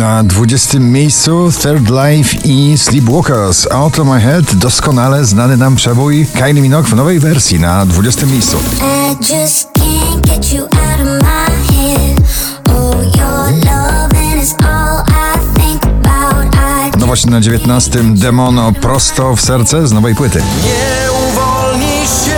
Na 20 miejscu Third Life i Sleepwalkers Out of My Head doskonale znany nam przebój Kylie Minogue w nowej wersji na 20 miejscu. Oh. I Nowość na 19 Demono prosto w serce z nowej płyty. Nie uwolnisz się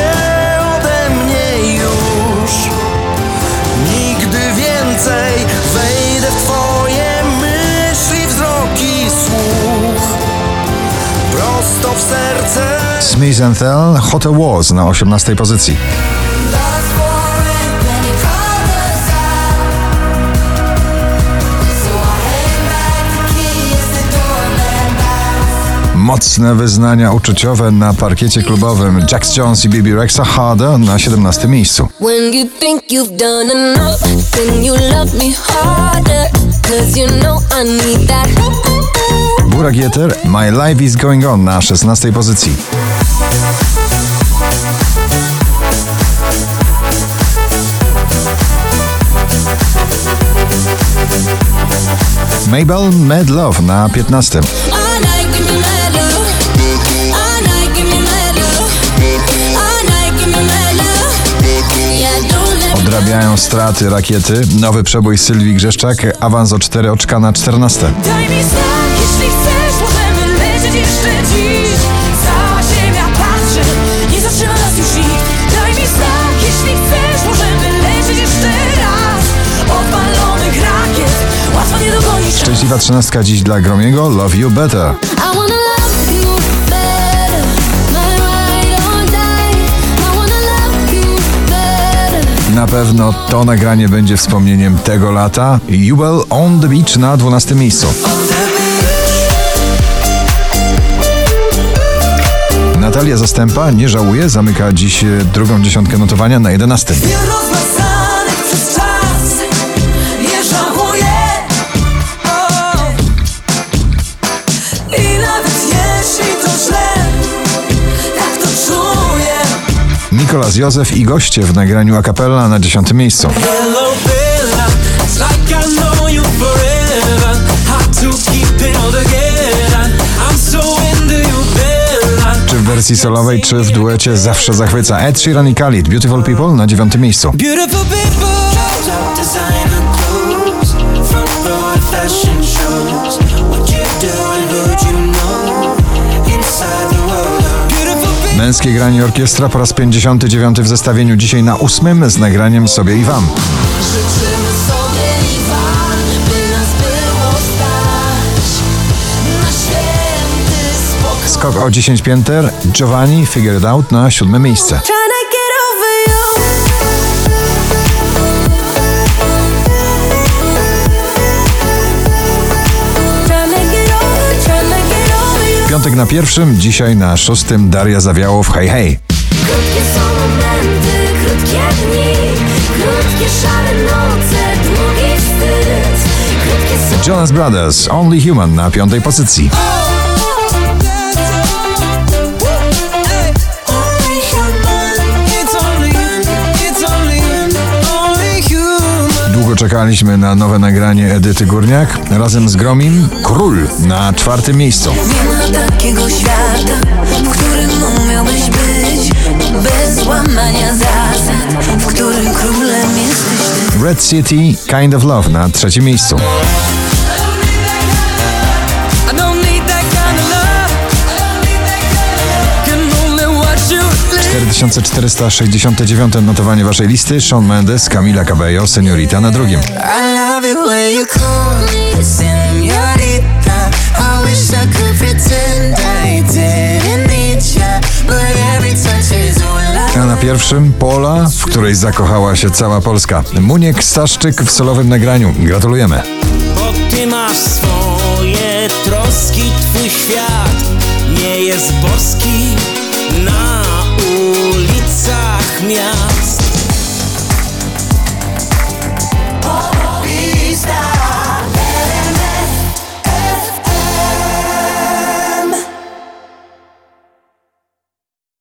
Smith and Tell Hotel Wars na 18 pozycji. Mocne wyznania uczuciowe na parkiecie klubowym Jax Jones i Bibi Rexa Harder na 17 miejscu. Burak Yeter My Life is Going On na 16 pozycji. Mabel Mad Love na 15. All night, give me mad love. All night, give me mad love. All night, give me mad love. Yeah, don't let me Odrabiają straty rakiety. Nowy przebój Sylwii Grzeszczak. Awans o 4 oczka na 14. Szczęśliwa trzynastka dziś dla Gromiego. Love You Better. Na pewno to nagranie będzie wspomnieniem tego lata. Jubel on the Beach na 12 miejscu. Natalia Zastępa nie żałuje, zamyka dziś e, drugą dziesiątkę notowania na 11. Nikolas Józef i goście w nagraniu a cappella na 10 miejscu. Czy w wersji solowej, czy w duecie zawsze zachwyca Ed Sheeran i Khalid. Beautiful People na 9 miejscu. Beautiful Męskie granie orkiestra po raz 59 w zestawieniu dzisiaj na 8 z nagraniem sobie i wam. Życzymy sobie i wam, by nas było stać na święty spokój. Skok o 10 pięter. Giovanni Figure It Out na 7 miejsce. Piątek na pierwszym, dzisiaj na szóstym Daria Zawiałow Hej Hej. Krótkie są momenty, krótkie dni, krótkie szare noce, długi wstyd. Jonas Brothers Only Human na piątej pozycji. Czekaliśmy na nowe nagranie Edyty Górniak. Razem z Gromim Król na czwartym miejscu. Nie ma takiego świata, w którym umiałbyś być Bez łamania zasad, w którym królem jesteś ty Red City Kind of Love na trzecim miejscu. 2469 notowanie waszej listy. Sean Mendes, Camila Cabello, Seniorita na drugim. A na pierwszym Pola, w której zakochała się cała Polska. Muniek Staszczyk w solowym nagraniu. Gratulujemy. Bo ty masz swoje troski, twój świat nie jest boski. Na me